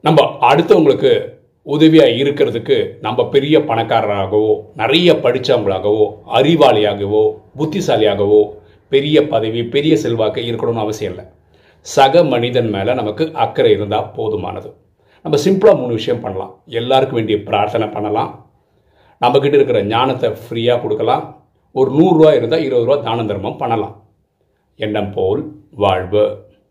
நம்ம அடுத்தவங்களுக்கு உதவியாக இருக்கிறதுக்கு நம்ம பெரிய பணக்காரராகவோ நிறைய படித்தவங்களாகவோ அறிவாளியாகவோ புத்திசாலியாகவோ பெரிய பதவி பெரிய செல்வாக்கு இருக்கணும்னு அவசியம் இல்லை. சக மனிதன் மேலே நமக்கு அக்கறை இருந்தால் போதுமானது. நம்ம சிம்பிளாக மூணு விஷயம் பண்ணலாம். எல்லாருக்கும் வேண்டிய பிரார்த்தனை பண்ணலாம். நம்மக்கிட்ட இருக்கிற ஞானத்தை ஃப்ரீயாக கொடுக்கலாம். ஒரு நூறுரூவா இருந்தால் இருபது ரூபா தான தர்மம் பண்ணலாம். எண்ணம் போல் வாழ்வு.